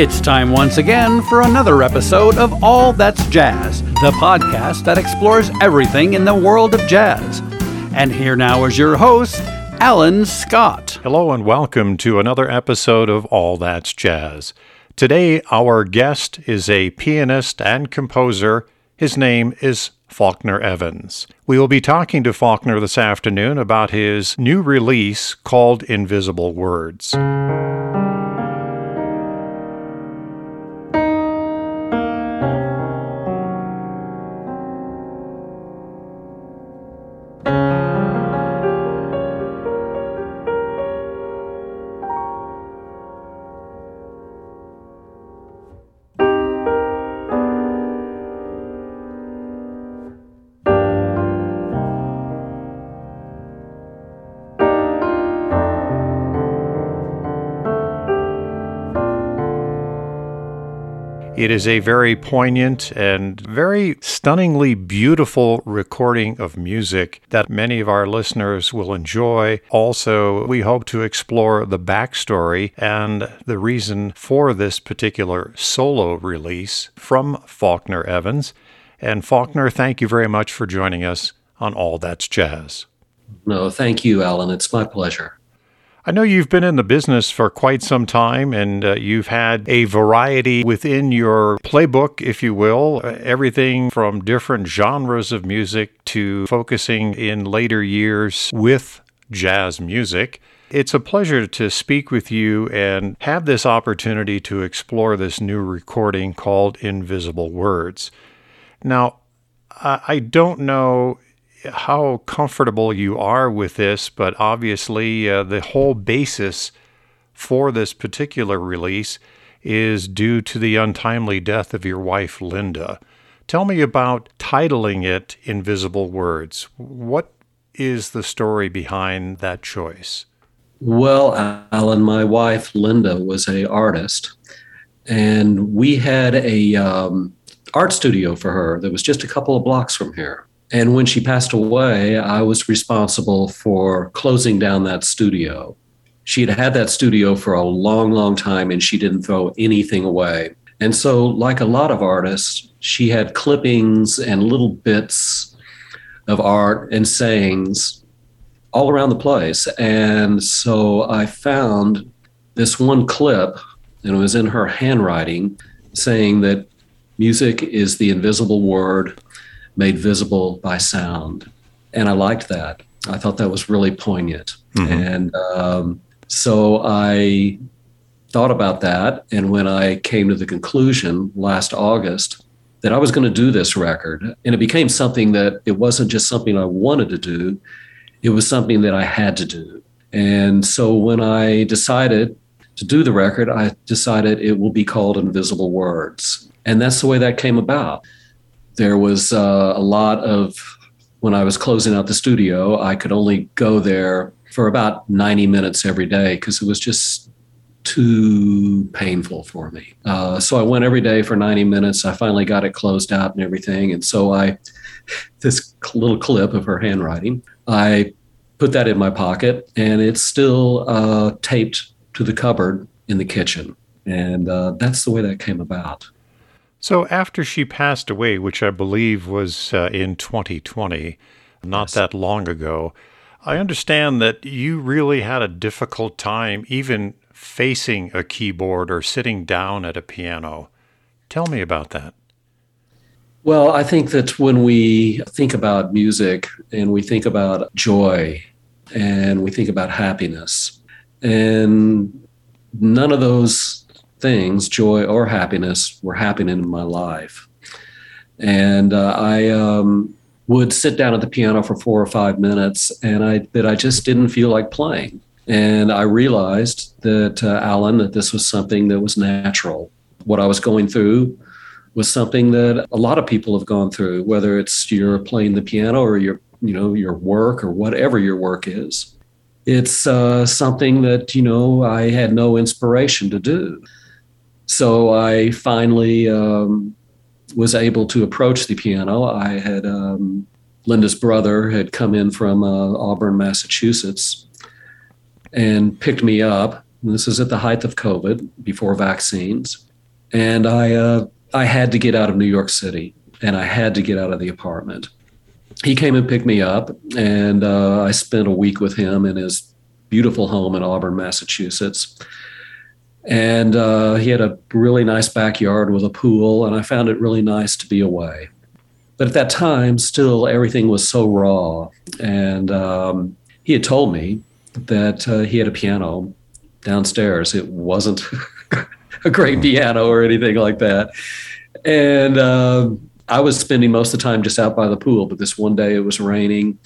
It's time once again for another episode of All That's Jazz, the podcast that explores everything in the world of jazz. And here now is your host, Alan Scott. Hello and welcome to another episode of All That's Jazz. Today, our guest is a pianist and composer. His name is Faulkner Evans. We will be talking to Faulkner this afternoon about his new release called Invisible Words. It is a very poignant and very stunningly beautiful recording of music that many of our listeners will enjoy. Also, we hope to explore the backstory and the reason for this particular solo release from Faulkner Evans. And Faulkner, thank you very much for joining us on All That's Jazz. No, thank you, Alan. It's my pleasure. I know you've been in the business for quite some time and uh, you've had a variety within your playbook, if you will, uh, everything from different genres of music to focusing in later years with jazz music. It's a pleasure to speak with you and have this opportunity to explore this new recording called Invisible Words. Now, I don't know how comfortable you are with this, but obviously uh, the whole basis for this particular release is due to the untimely death of your wife, Linda. Tell me about titling it Invisible Words. What is the story behind that choice? Well, Alan, my wife Linda was a artist, and we had a um, art studio for her that was just a couple of blocks from here. And when she passed away, I was responsible for closing down that studio. She had had that studio for a long, long time and she didn't throw anything away. And so, like a lot of artists, she had clippings and little bits of art and sayings all around the place. And so I found this one clip, and it was in her handwriting, saying that music is the invisible word made visible by sound. And I liked that. I thought that was really poignant. Mm-hmm. And um, so I thought about that. And when I came to the conclusion last August that I was going to do this record, and it became something that it wasn't just something I wanted to do, it was something that I had to do. And so when I decided to do the record, I decided it will be called Invisible Words. And that's the way that came about there was uh, a lot of when I was closing out the studio, I could only go there for about 90 minutes every day because it was just too painful for me. Uh, so I went every day for 90 minutes. I finally got it closed out and everything. And so I, this little clip of her handwriting, I put that in my pocket and it's still uh, taped to the cupboard in the kitchen. And uh, that's the way that came about. So after she passed away, which I believe was uh, in 2020, not yes. that long ago, I understand that you really had a difficult time even facing a keyboard or sitting down at a piano. Tell me about that. Well, I think that when we think about music and we think about joy and we think about happiness, and none of those things, joy or happiness, were happening in my life. And uh, I um, would sit down at the piano for four or five minutes, and I that I just didn't feel like playing. And I realized that uh, Alan, that this was something that was natural. What I was going through was something that a lot of people have gone through, whether it's you're playing the piano or your you know your work or whatever your work is. It's uh, something that you know I had no inspiration to do. So I finally um, was able to approach the piano. I had um, Linda's brother had come in from uh, Auburn, Massachusetts, and picked me up. This is at the height of COVID, before vaccines, and I uh, I had to get out of New York City, and I had to get out of the apartment. He came and picked me up, and uh, I spent a week with him in his beautiful home in Auburn, Massachusetts. And uh, he had a really nice backyard with a pool, and I found it really nice to be away. But at that time, still everything was so raw. And um, he had told me that uh, he had a piano downstairs. It wasn't a great hmm. piano or anything like that. And uh, I was spending most of the time just out by the pool, but this one day it was raining.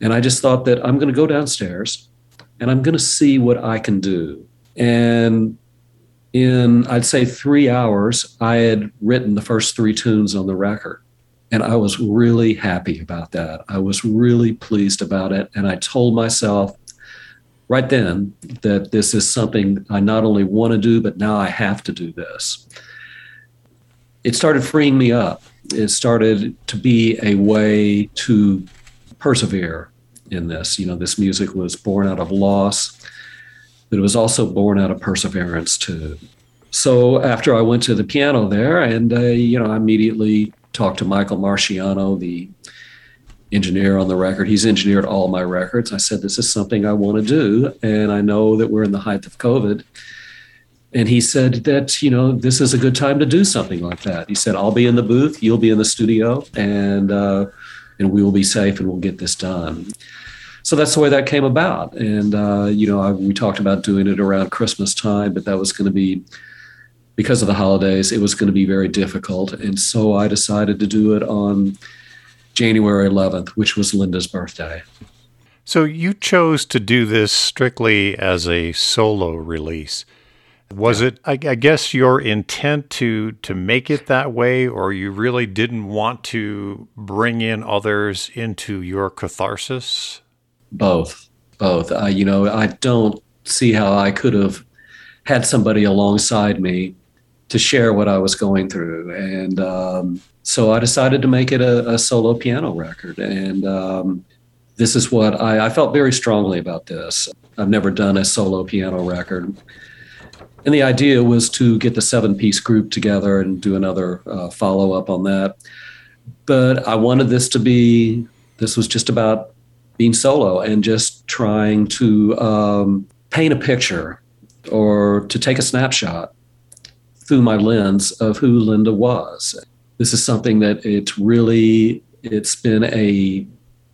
And I just thought that I'm going to go downstairs and I'm going to see what I can do. And in, I'd say, three hours, I had written the first three tunes on the record. And I was really happy about that. I was really pleased about it. And I told myself right then that this is something I not only want to do, but now I have to do this. It started freeing me up. It started to be a way to persevere in this. You know, this music was born out of loss, but it was also born out of perseverance too. So after I went to the piano there, and uh, you know, I immediately talked to Michael Marciano, the engineer on the record. He's engineered all my records. I said, This is something I want to do. And I know that we're in the height of COVID. And he said that, you know, this is a good time to do something like that. He said, I'll be in the booth, you'll be in the studio, and uh, and we will be safe and we'll get this done. So that's the way that came about. And, uh, you know, I, we talked about doing it around Christmas time, but that was going to be because of the holidays, it was going to be very difficult. And so I decided to do it on January 11th, which was Linda's birthday. So you chose to do this strictly as a solo release. Was it I, I, guess your intent to to make it that way or you really didn't want to bring in others into your catharsis? Both. Both. Uh, you know, I don't see how I could have had somebody alongside me to share what I was going through. And um, so I decided to make it a, a solo piano record. And um, this is what I, I, felt very strongly about this. I've never done a solo piano record. And the idea was to get the seven piece group together and do another uh, follow up on that. But I wanted this to be, this was just about being solo and just trying to um, paint a picture or to take a snapshot through my lens of who Linda was. This is something that it's really it's been a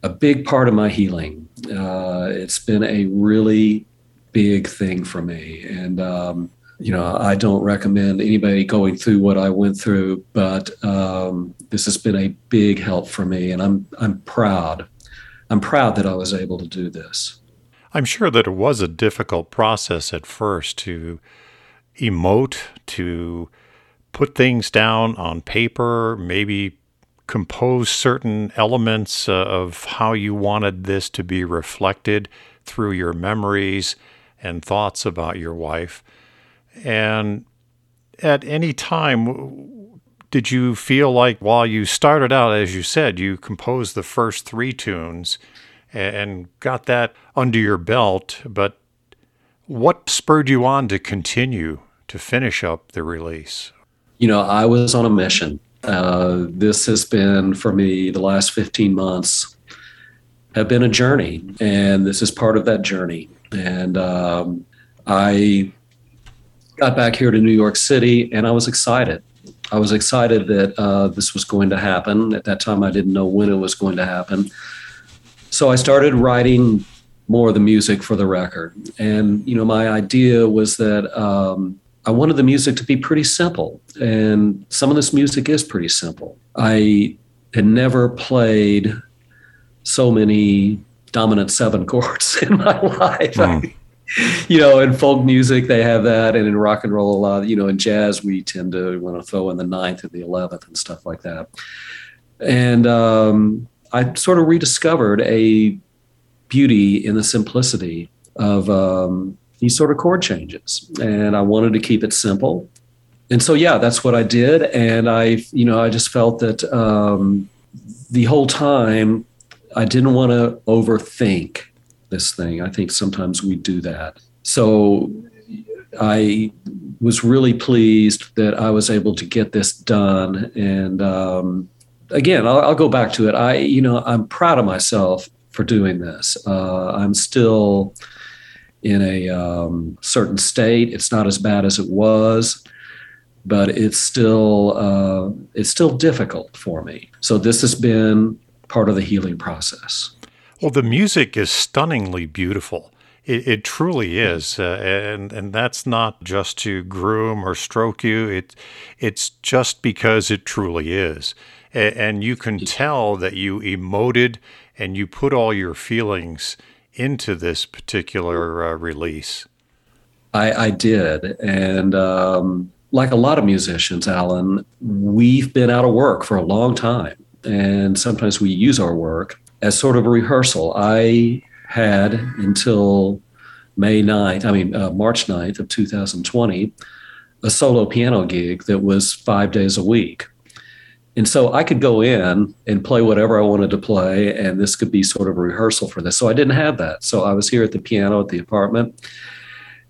a big part of my healing. Uh, it's been a really big thing for me, and um, you know I don't recommend anybody going through what I went through, but um, this has been a big help for me, and I'm I'm proud. I'm proud that I was able to do this. I'm sure that it was a difficult process at first to emote, to put things down on paper, maybe compose certain elements uh, of how you wanted this to be reflected through your memories and thoughts about your wife. And at any time, did you feel like while you started out, as you said, you composed the first three tunes and got that under your belt, but what spurred you on to continue to finish up the release? You know, I was on a mission. Uh, this has been for me the last 15 months have been a journey, and this is part of that journey. And um, I got back here to New York City, and I was excited. I was excited that uh, this was going to happen. At that time, I didn't know when it was going to happen. So I started writing more of the music for the record. And, you know, my idea was that um, I wanted the music to be pretty simple. And some of this music is pretty simple. I had never played so many dominant seven chords in my life. Mm. you know, in folk music, they have that. And in rock and roll, a lot, you know, in jazz, we tend to want to throw in the ninth and the 11th and stuff like that. And um, I sort of rediscovered a beauty in the simplicity of um, these sort of chord changes. And I wanted to keep it simple. And so, yeah, that's what I did. And I, you know, I just felt that um, the whole time I didn't want to overthink this thing. I think sometimes we do that. So I was really pleased that I was able to get this done. And um, again, I'll, I'll, go back to it. I, you know, I'm proud of myself for doing this. Uh, I'm still in a um, certain state. It's not as bad as it was, but it's still uh, it's still difficult for me. So this has been part of the healing process. Well, the music is stunningly beautiful. It, it truly is, uh, and and that's not just to groom or stroke you. It it's just because it truly is, and, and you can tell that you emoted and you put all your feelings into this particular uh, release. I, I, did, and um, like a lot of musicians, Alan, we've been out of work for a long time, and sometimes we use our work as sort of a rehearsal. I had until May 9th, I mean, uh, March 9th of 2020, a solo piano gig that was five days a week. And so I could go in and play whatever I wanted to play, and this could be sort of a rehearsal for this. So I didn't have that. So I was here at the piano at the apartment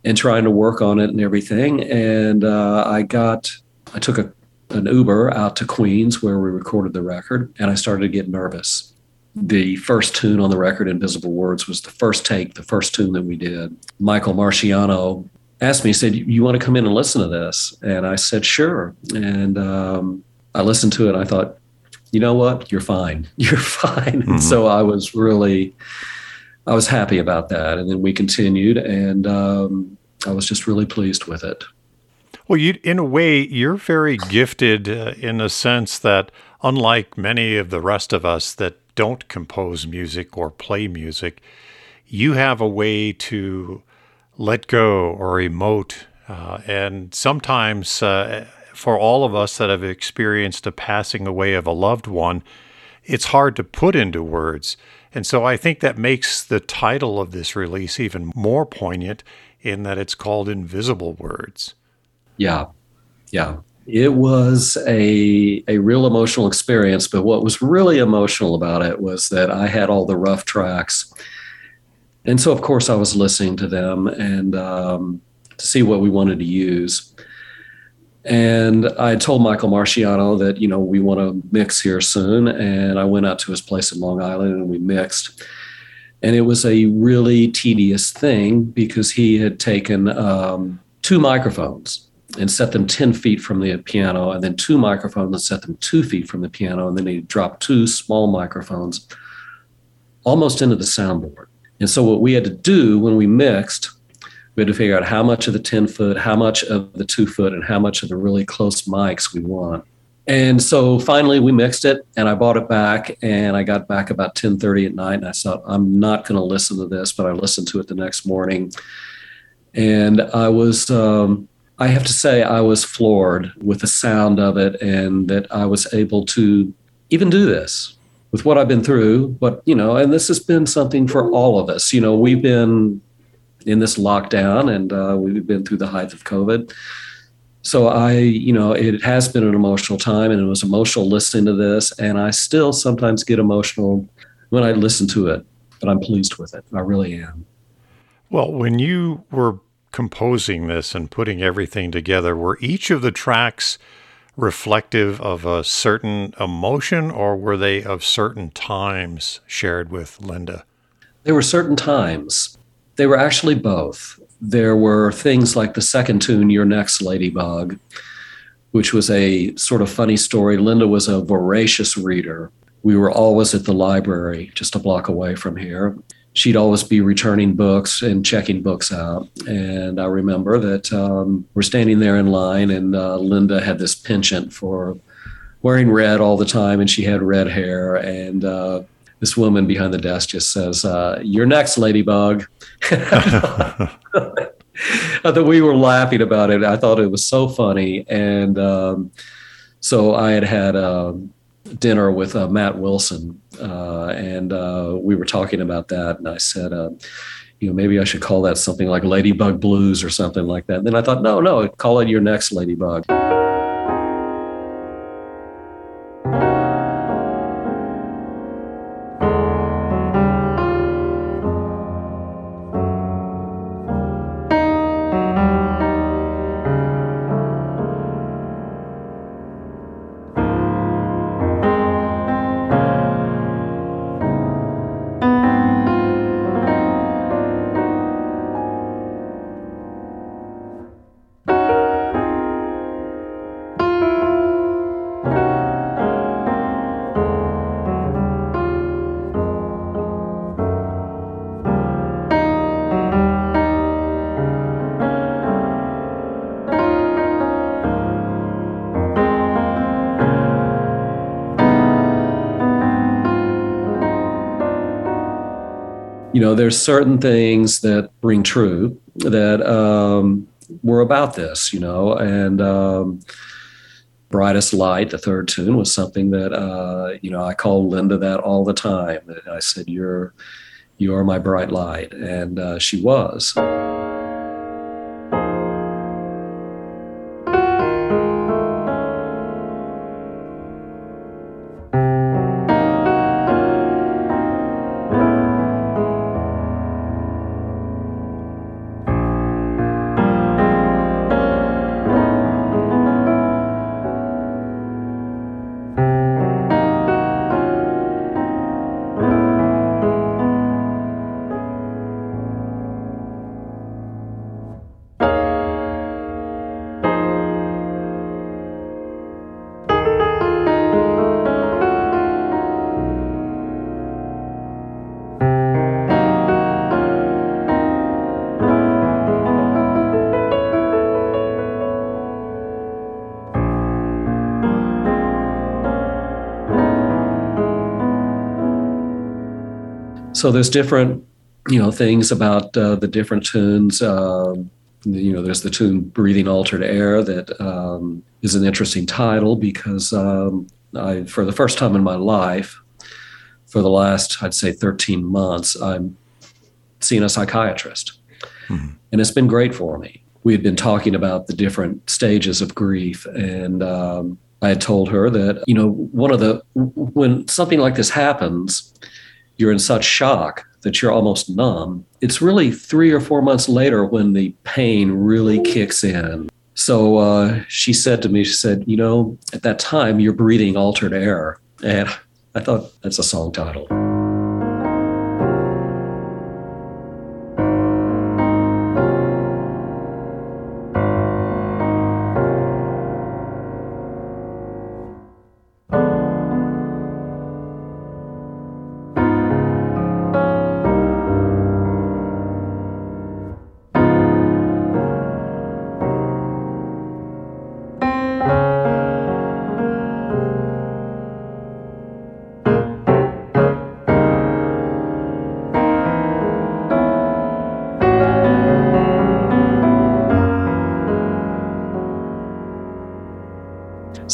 and trying to work on it and everything. And uh, I got, I took a, an Uber out to Queens where we recorded the record, and I started to get nervous the first tune on the record, Invisible Words, was the first take, the first tune that we did. Michael Marciano asked me, he said, You want to come in and listen to this? And I said, Sure. And um, I listened to it. And I thought, You know what? You're fine. You're fine. Mm-hmm. so I was really, I was happy about that. And then we continued, and um, I was just really pleased with it. Well, you, in a way, you're very gifted uh, in the sense that, unlike many of the rest of us that don't compose music or play music, you have a way to let go or emote. Uh, and sometimes, uh, for all of us that have experienced a passing away of a loved one, it's hard to put into words. And so I think that makes the title of this release even more poignant in that it's called Invisible Words. Yeah. Yeah it was a a real emotional experience but what was really emotional about it was that i had all the rough tracks. And so of course i was listening to them and um, to see what we wanted to use. And i told michael marciano that you know we want to mix here soon and i went out to his place in long island and we mixed. And it was a really tedious thing because he had taken um, two microphones and set them 10 feet from the piano, and then two microphones and set them two feet from the piano. And then he dropped two small microphones almost into the soundboard. And so, what we had to do when we mixed, we had to figure out how much of the 10 foot, how much of the two foot, and how much of the really close mics we want. And so finally we mixed it and I bought it back and I got back about 10:30 at night and I thought I'm not going to listen to this, but I listened to it the next morning. And I was um, I have to say, I was floored with the sound of it and that I was able to even do this with what I've been through. But, you know, and this has been something for all of us. You know, we've been in this lockdown and uh, we've been through the height of COVID. So I, you know, it has been an emotional time and it was emotional listening to this. And I still sometimes get emotional when I listen to it, but I'm pleased with it. I really am. Well, when you were composing this and putting everything together, were each of the tracks reflective of a certain emotion or were they of certain times shared with Linda? There were certain times. They were actually both. There were things like the second tune, You're Next Ladybug, which was a sort of funny story. Linda was a voracious reader. We were always at the library just a block away from here she'd always be returning books and checking books out. And I remember that um, we're standing there in line, and uh, Linda had this penchant for wearing red all the time, and she had red hair. And uh, this woman behind the desk just says, uh, "You're next, Ladybug." I thought we were laughing about it. I thought it was so funny, and um, so I had had. Um, dinner with uh, Matt Wilson, uh, and uh, we were talking about that. And I said, uh, you know, maybe I should call that something like Ladybug Blues or something like that. And then I thought, no, no, call it your next Ladybug. You know, there's certain things that ring true that um, were about this, you know, and um, brightest light, the third tune, was something that uh, you know I called Linda that all the time. I said, "You're, you are my bright light," and uh, she was. So there's different you know things about uh, the different tunes um, you know there's the tune breathing altered air that um, is an interesting title because um, i for the first time in my life for the last i'd say 13 months i'm seeing a psychiatrist mm-hmm. and it's been great for me we had been talking about the different stages of grief and um, i had told her that you know one of the when something like this happens you're in such shock that you're almost numb. It's really three or four months later when the pain really kicks in. So uh, she said to me, she said, You know, at that time, you're breathing altered air. And I thought that's a song title.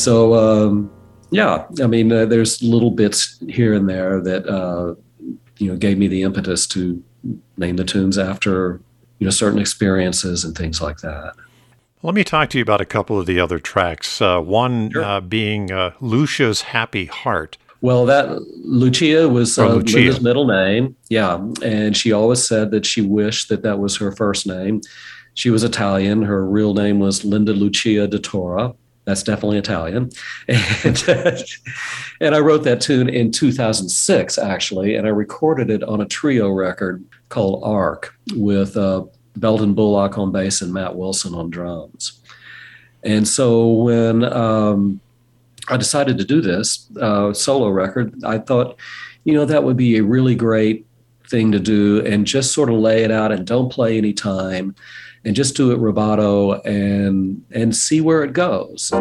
So um, yeah, I mean, uh, there's little bits here and there that uh, you know gave me the impetus to name the tunes after you know certain experiences and things like that. Let me talk to you about a couple of the other tracks. Uh, one sure. Uh, being uh, Lucia's Happy Heart. Well, that Lucia was uh, Lucia. Linda's middle name. Yeah, and she always said that she wished that that was her first name. She was Italian. Her real name was Linda Lucia de Tora. That's definitely Italian. And, and I wrote that tune in 2006, actually, and I recorded it on a trio record called Arc with uh, Belden Bullock on bass and Matt Wilson on drums. And so when um, I decided to do this uh, solo record, I thought, you know, that would be a really great thing to do and just sort of lay it out and don't play any time and just do it rubato and and see where it goes.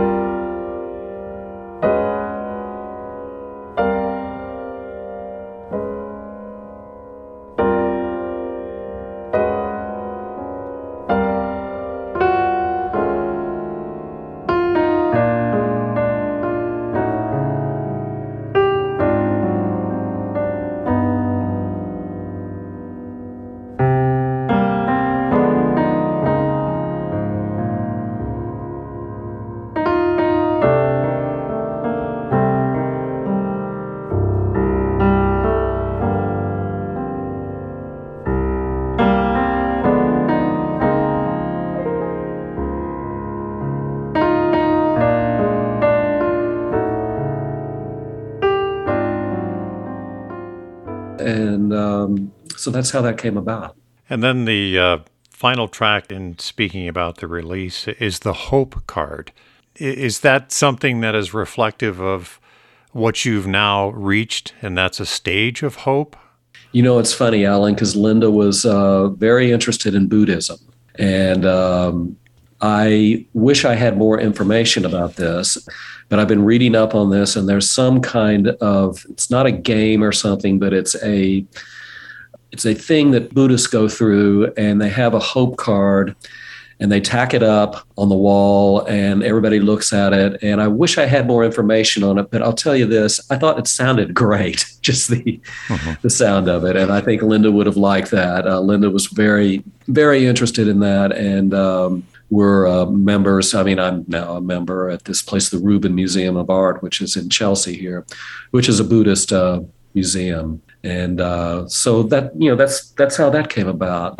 So that's how that came about. And then the uh, final track in speaking about the release is the Hope card. Is that something that is reflective of what you've now reached, and that's a stage of hope? You know, it's funny, Alan, because Linda was uh, very interested in Buddhism. And um, I wish I had more information about this, but I've been reading up on this, and there's some kind of, it's not a game or something, but it's a, it's a thing that Buddhists go through, and they have a hope card and they tack it up on the wall and everybody looks at it and i wish i had more information on it but i'll tell you this i thought it sounded great just the mm-hmm. the sound of it and i think linda would have liked that uh, linda was very very interested in that and um, we're uh, members. I mean, I'm now a member at this place, the Rubin Museum of Art, which is in Chelsea here, which is a Buddhist uh, museum. And uh, so that you know, that's that's how that came about.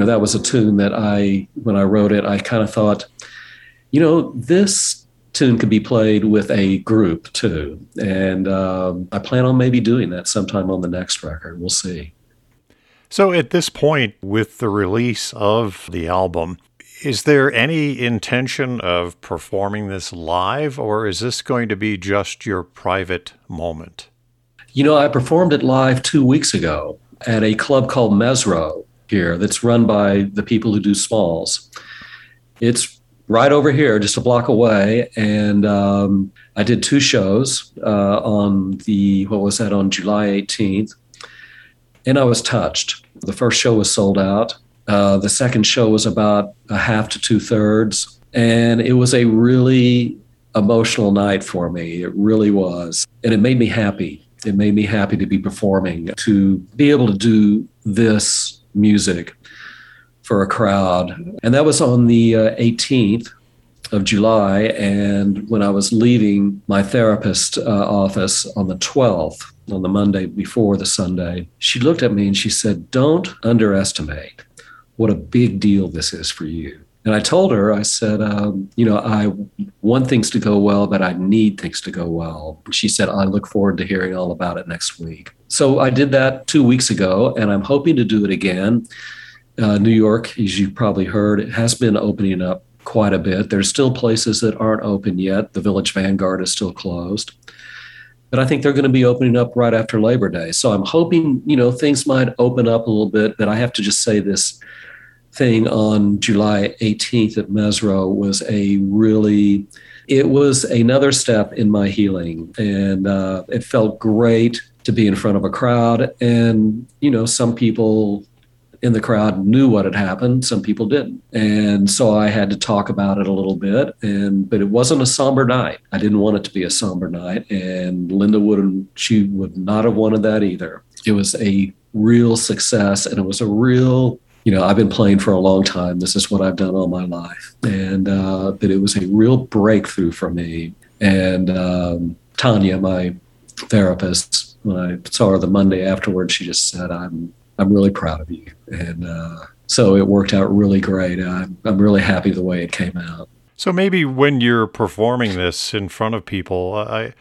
Know that was a tune that i when i wrote it i kind of thought you know this tune could be played with a group too. And um, i plan on maybe doing that sometime on the next record. We'll see. So at this point with the release of the album is there any intention of performing this live or is this going to be just your private moment? You know i performed it live two weeks ago at a club called Mezzrow here that's run by the people who do smalls. It's right over here, just a block away. And um, I did two shows uh, on the, what was that, on July 18th. And I was touched. The first show was sold out. Uh, the second show was about a half to two thirds. And it was a really emotional night for me. It really was. And it made me happy. It made me happy to be performing, to be able to do this music for a crowd. And that was on the uh, 18th of July. And when I was leaving my therapist uh, office on the 12th, on the Monday before the Sunday, she looked at me and she said, Don't underestimate what a big deal this is for you. And I told her, I said, um, you know, I want things to go well, but I need things to go well. And she said, I look forward to hearing all about it next week. So I did that two weeks ago, and I'm hoping to do it again. Uh, New York, as you probably heard, it has been opening up quite a bit. There's still places that aren't open yet. The Village Vanguard is still closed. But I think they're going to be opening up right after Labor Day. So I'm hoping, you know, things might open up a little bit. But I have to just say this thing on July 18th at Mezzrow was a really, it was another step in my healing. And uh, it felt great to be in front of a crowd. And, you know, some people in the crowd knew what had happened some people didn't and so i had to talk about it a little bit and but it wasn't a somber night i didn't want it to be a somber night and linda wouldn't she would not have wanted that either it was a real success and it was a real you know, I've been playing for a long time. This is what I've done all my life. And uh, but it was a real breakthrough for me. And um, Tanya, my therapist, when I saw her the Monday afterwards, she just said, "I'm I'm really proud of you." And uh, so it worked out really great. I'm I'm really happy the way it came out. So maybe when you're performing this in front of people, I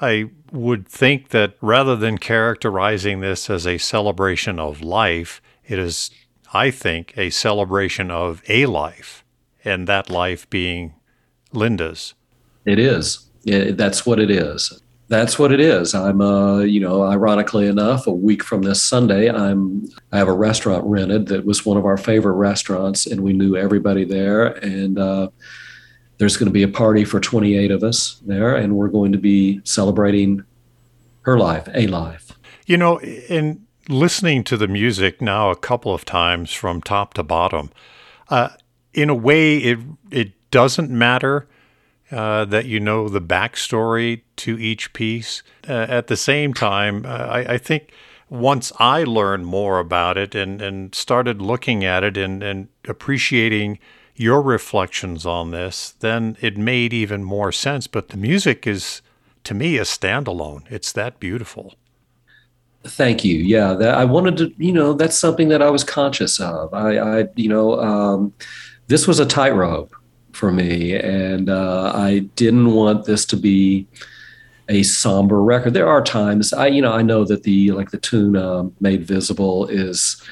I would think that rather than characterizing this as a celebration of life, it is I think, a celebration of a life, and that life being Linda's. It is. It, that's what it is. That's what it is. I'm, uh, you know, ironically enough, a week from this Sunday, I'm, I have a restaurant rented that was one of our favorite restaurants, and we knew everybody there. And uh, there's going to be a party for 28 of us there, and we're going to be celebrating her life, a life. You know, in listening to the music now a couple of times from top to bottom, uh, in a way, it it doesn't matter uh, that you know the backstory to each piece. Uh, at the same time, uh, I, I, think once I learned more about it and, and started looking at it and, and appreciating your reflections on this, then it made even more sense. But the music is, to me, a standalone. It's that beautiful. Thank you. Yeah, that I wanted to. You know, that's something that I was conscious of. I, I you know, um, this was a tightrope for me, and uh, I didn't want this to be a somber record. There are times I, you know, I know that the like the tune uh, "Made Visible" is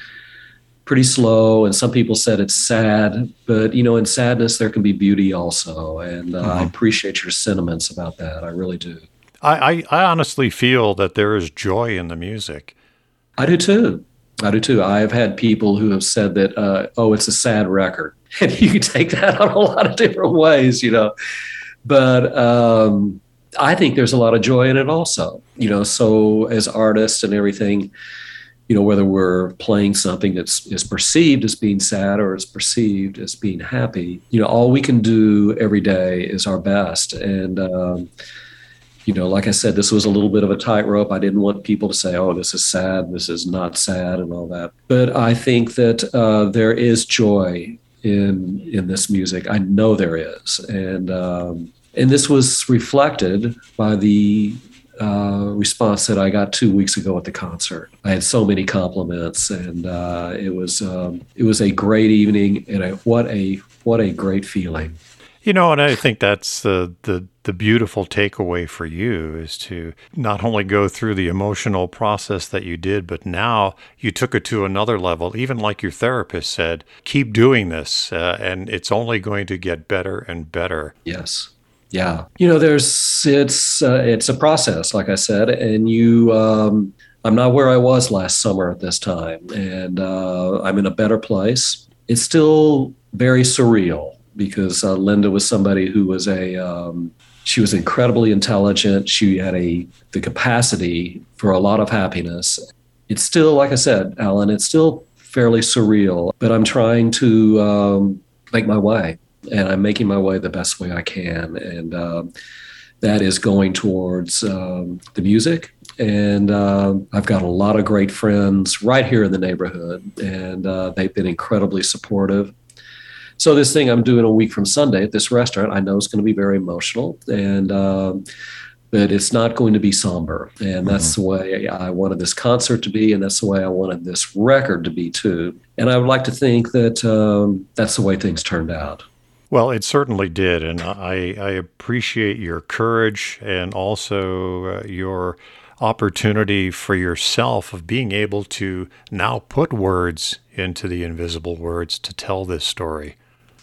pretty slow, and some people said it's sad, but you know, in sadness there can be beauty also, and uh, mm-hmm. I appreciate your sentiments about that. I really do. I, I, I honestly feel that there is joy in the music. I do too. I do too. I've had people who have said that, uh, oh, it's a sad record. And you can take that on a lot of different ways, you know. But um, I think there's a lot of joy in it also, you know. So as artists and everything, you know, whether we're playing something that's is perceived as being sad or is perceived as being happy, you know, all we can do every day is our best. And um, you know, like I said, this was a little bit of a tightrope. I didn't want people to say, "Oh, this is sad. This is not sad," and all that. But I think that uh, there is joy in in this music. I know there is, and um, and this was reflected by the uh, response that I got two weeks ago at the concert. I had so many compliments, and uh, it was um, it was a great evening, and what a what a great feeling. You know, and I think that's the the the beautiful takeaway for you is to not only go through the emotional process that you did, but now you took it to another level. Even like your therapist said, keep doing this, uh, and it's only going to get better and better. Yes. Yeah. You know, there's it's uh, it's a process, like I said, and you. Um, I'm not where I was last summer at this time, and uh, I'm in a better place. It's still very surreal because uh, Linda was somebody who was a um, she was incredibly intelligent. She had a the capacity for a lot of happiness. It's still, like I said, Alan, it's still fairly surreal, but I'm trying to um, make my way, and I'm making my way the best way I can, and um, that is going towards um, the music. And uh, I've got a lot of great friends right here in the neighborhood, and uh, they've been incredibly supportive. So this thing I'm doing a week from Sunday at this restaurant, I know is going to be very emotional, and um, but it's not going to be somber. And that's mm-hmm. the way I wanted this concert to be, and that's the way I wanted this record to be too. And I would like to think that um, that's the way things turned out. Well, it certainly did, and I, I appreciate your courage and also uh, your opportunity for yourself of being able to now put words into the invisible words to tell this story.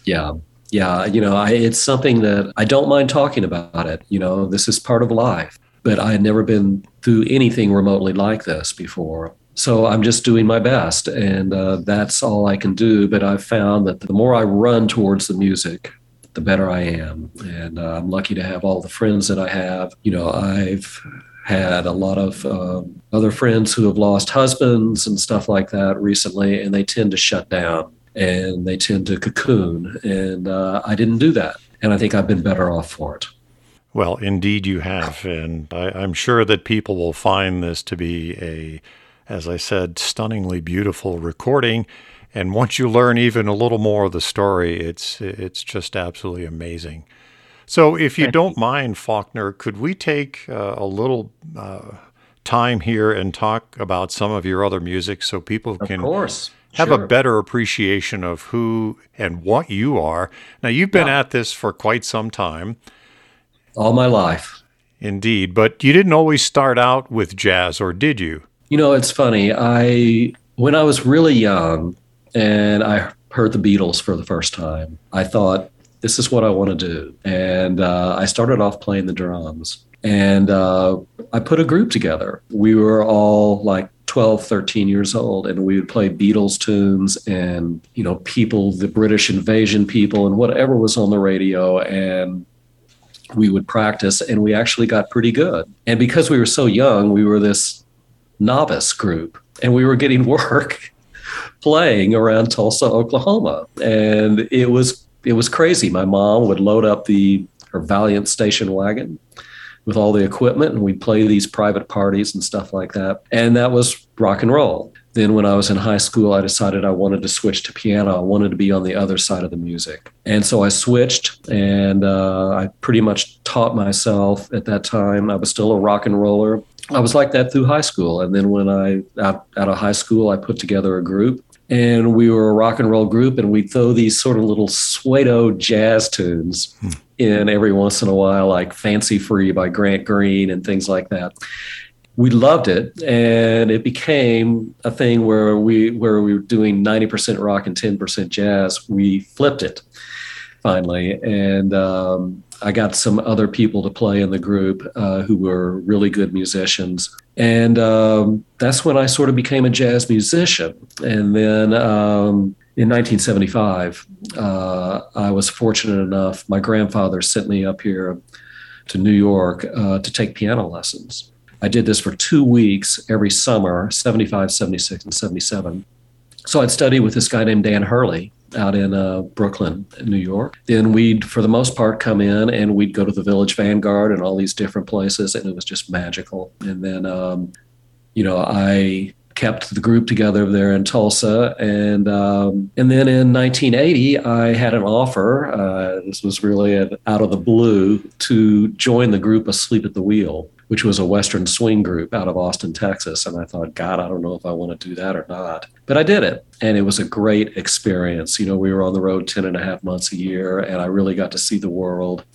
Yeah. Yeah. You know, I, it's something that I don't mind talking about it. You know, this is part of life, but I had never been through anything remotely like this before. So I'm just doing my best, and uh, that's all I can do. But I've found that the more I run towards the music, the better I am. And uh, I'm lucky to have all the friends that I have. You know, I've had a lot of uh, other friends who have lost husbands and stuff like that recently, and they tend to shut down and they tend to cocoon. And uh, I didn't do that. And I think I've been better off for it. Well, indeed you have. And I, I'm sure that people will find this to be a, as I said, stunningly beautiful recording. And once you learn even a little more of the story, it's it's just absolutely amazing. So, if you don't mind, Faulkner, could we take uh, a little uh, time here and talk about some of your other music so people can, of course have sure. a better appreciation of who and what you are. Now, you've been yeah. at this for quite some time. All my life. Indeed. But you didn't always start out with jazz, or did you? You know, it's funny. I, when I was really young and I heard the Beatles for the first time, I thought, this is what I want to do. And uh, I started off playing the drums. And uh, I put a group together. We were all like 12, 13 years old, and we would play Beatles tunes and, you know, people, the British invasion people, and whatever was on the radio. And we would practice, and we actually got pretty good. And because we were so young, we were this novice group, and we were getting work playing around Tulsa, Oklahoma. And it was it was crazy. My mom would load up the her Valiant station wagon with all the equipment and we'd play these private parties and stuff like that. And that was rock and roll. Then, when I was in high school, I decided I wanted to switch to piano. I wanted to be on the other side of the music. And so I switched, and uh, I pretty much taught myself at that time. I was still a rock and roller, I was like that through high school. And then when I, out, out of high school, I put together a group and we were a rock and roll group and we'd throw these sort of little suedo jazz tunes hmm. in every once in a while, like Fancy Free by Grant Green and things like that. We loved it and it became a thing where we where we were doing 90% rock and 10% jazz. We flipped it finally. And um, I got some other people to play in the group uh, who were really good musicians. And um, that's when I sort of became a jazz musician. And then um, in 1975, uh, I was fortunate enough, my grandfather sent me up here to New York uh, to take piano lessons. I did this for two weeks every summer 75, 76, and 77. So I'd study with this guy named Dan Hurley out in uh, Brooklyn, New York. Then we'd, for the most part, come in and we'd go to the Village Vanguard and all these different places, and it was just magical. And then, um, you know, I kept the group together there in Tulsa, and um, and then in 1980, I had an offer. Uh, this was really out of the blue to join the group Asleep at the Wheel which was a Western swing group out of Austin, Texas. And I thought, God, I don't know if I want to do that or not. But I did it. And it was a great experience. You know, we were on the road 10 and a half months a year, and I really got to see the world.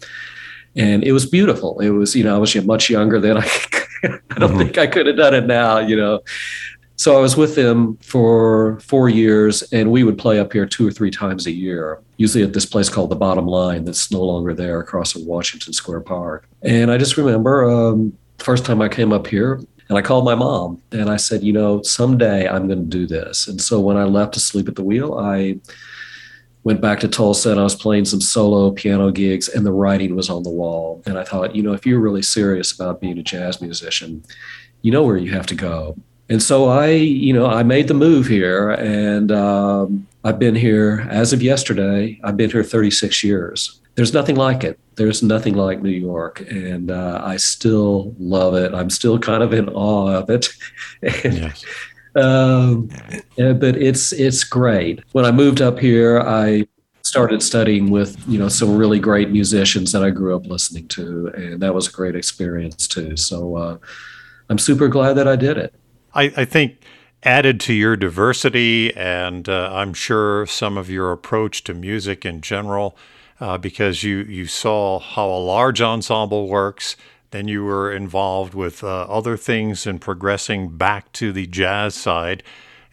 And it was beautiful. It was, you know, I was much younger then. I, I don't mm-hmm. think I could have done it now, you know. So I was with them for four years, and we would play up here two or three times a year, usually at this place called the Bottom Line that's no longer there across from Washington Square Park. And I just remember um, first time I came up here, and I called my mom and I said, you know, someday I'm going to do this. And so when I left Asleep at the Wheel, I went back to Tulsa and I was playing some solo piano gigs, and the writing was on the wall. And I thought, you know, if you're really serious about being a jazz musician, you know where you have to go and so I, you know, I made the move here, and um, I've been here as of yesterday. I've been here 36 years. There's nothing like it. There's nothing like New York, and uh, I still love it. I'm still kind of in awe of it. and, yes. um, but it's it's great. When I moved up here, I started studying with you know some really great musicians that I grew up listening to, and that was a great experience too. So uh, I'm super glad that I did it. I, I think added to your diversity, and uh, I'm sure some of your approach to music in general, uh, because you, you saw how a large ensemble works. Then you were involved with uh, other things and progressing back to the jazz side.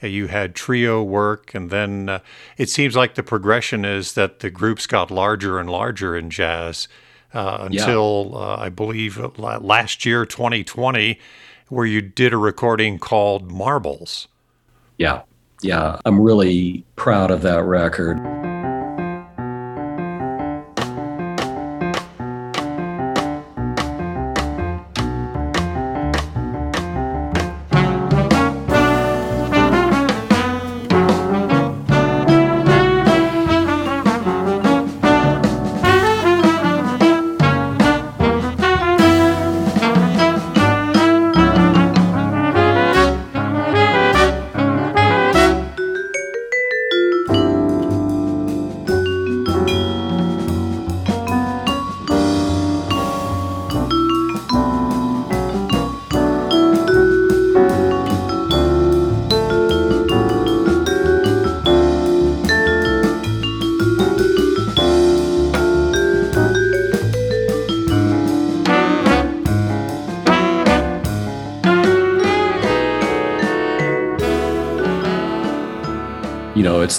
Uh, you had trio work, and then uh, it seems like the progression is that the groups got larger and larger in jazz uh, until yeah. I believe last year, 2020 where you did a recording called Marbles. Yeah. Yeah. I'm really proud of that record.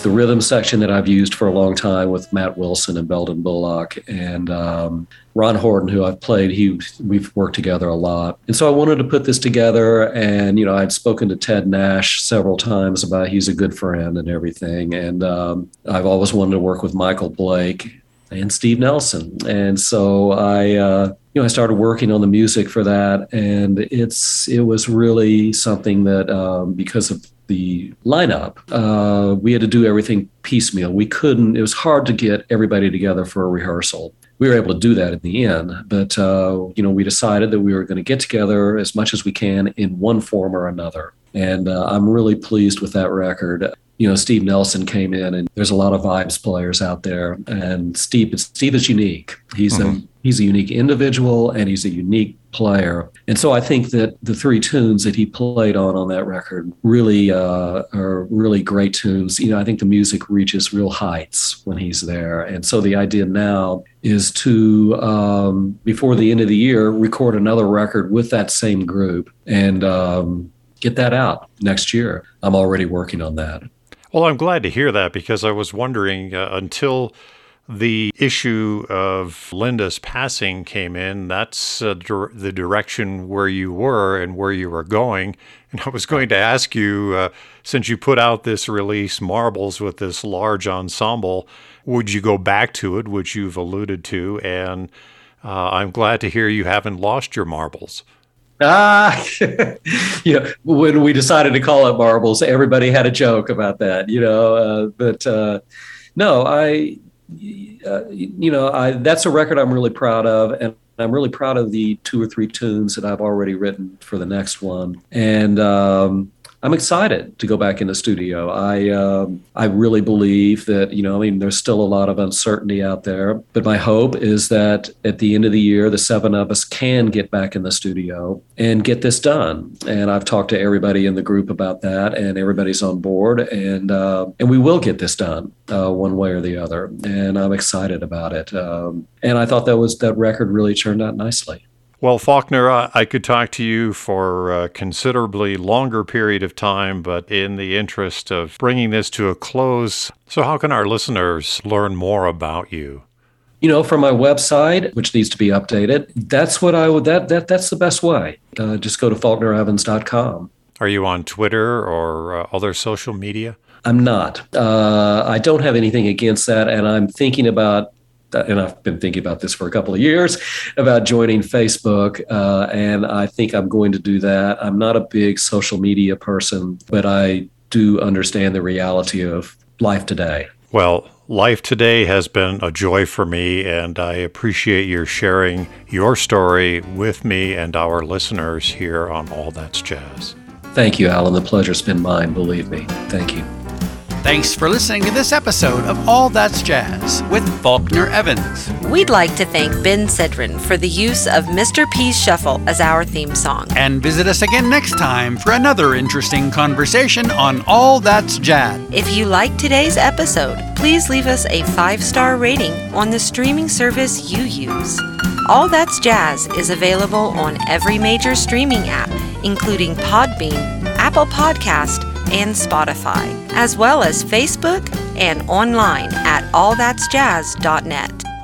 The rhythm section that I've used for a long time with Matt Wilson and Belden Bullock and um, Ron Horton, who I've played. He we've worked together a lot, and so I wanted to put this together. And you know, I'd spoken to Ted Nash several times about he's a good friend and everything, and um, I've always wanted to work with Michael Blake and Steve Nelson, and so I. Uh, you know, I started working on the music for that, and it's it was really something that um, because of the lineup, uh, we had to do everything piecemeal. We couldn't, it was hard to get everybody together for a rehearsal. We were able to do that in the end, but uh, you know, we decided that we were going to get together as much as we can in one form or another. And uh, I'm really pleased with that record. You know, Steve Nelson came in, and there's a lot of vibes players out there. And Steve, Steve is unique. He's mm-hmm. a He's a unique individual and he's a unique player. And so I think that the three tunes that he played on on that record really uh, are really great tunes. You know, I think the music reaches real heights when he's there. And so the idea now is to, um, before the end of the year, record another record with that same group and um, get that out next year. I'm already working on that. Well, I'm glad to hear that because I was wondering uh, until the issue of Linda's passing came in, that's uh, dir- the direction where you were and where you were going. And I was going to ask you, uh, since you put out this release, Marbles, with this large ensemble, would you go back to it, which you've alluded to? And uh, I'm glad to hear you haven't lost your marbles. Ah, you know, when we decided to call it Marbles, everybody had a joke about that, you know. Uh, but uh, no, I uh, you know, I, that's a record I'm really proud of, and I'm really proud of the two or three tunes that I've already written for the next one. And um, I'm excited to go back in the studio. I um, I really believe that you know I mean there's still a lot of uncertainty out there, but my hope is that at the end of the year the seven of us can get back in the studio and get this done. And I've talked to everybody in the group about that, and everybody's on board, and uh, and we will get this done uh, one way or the other. And I'm excited about it. Um, and I thought that was that record really turned out nicely. Well, Faulkner, I could talk to you for a considerably longer period of time, but in the interest of bringing this to a close, so how can our listeners learn more about you? You know, from my website, which needs to be updated, that's what I would, that, that, that's the best way. Uh, just go to faulknerevans.com. Are you on Twitter or uh, other social media? I'm not. Uh, I don't have anything against that, and I'm thinking about and I've been thinking about this for a couple of years about joining Facebook, uh, and I think I'm going to do that. I'm not a big social media person, but I do understand the reality of life today. Well, life today has been a joy for me, and I appreciate your sharing your story with me and our listeners here on All That's Jazz. Thank you, Alan. The pleasure's been mine, believe me. Thank you. Thanks for listening to this episode of All That's Jazz with Faulkner Evans. We'd like to thank Ben Sidran for the use of Mr. P's Shuffle as our theme song. And visit us again next time for another interesting conversation on All That's Jazz. If you like today's episode, please leave us a five star rating on the streaming service you use. All That's Jazz is available on every major streaming app, including Podbean, Apple Podcast, and Spotify, as well as Facebook and online at allthat'sjazz.net.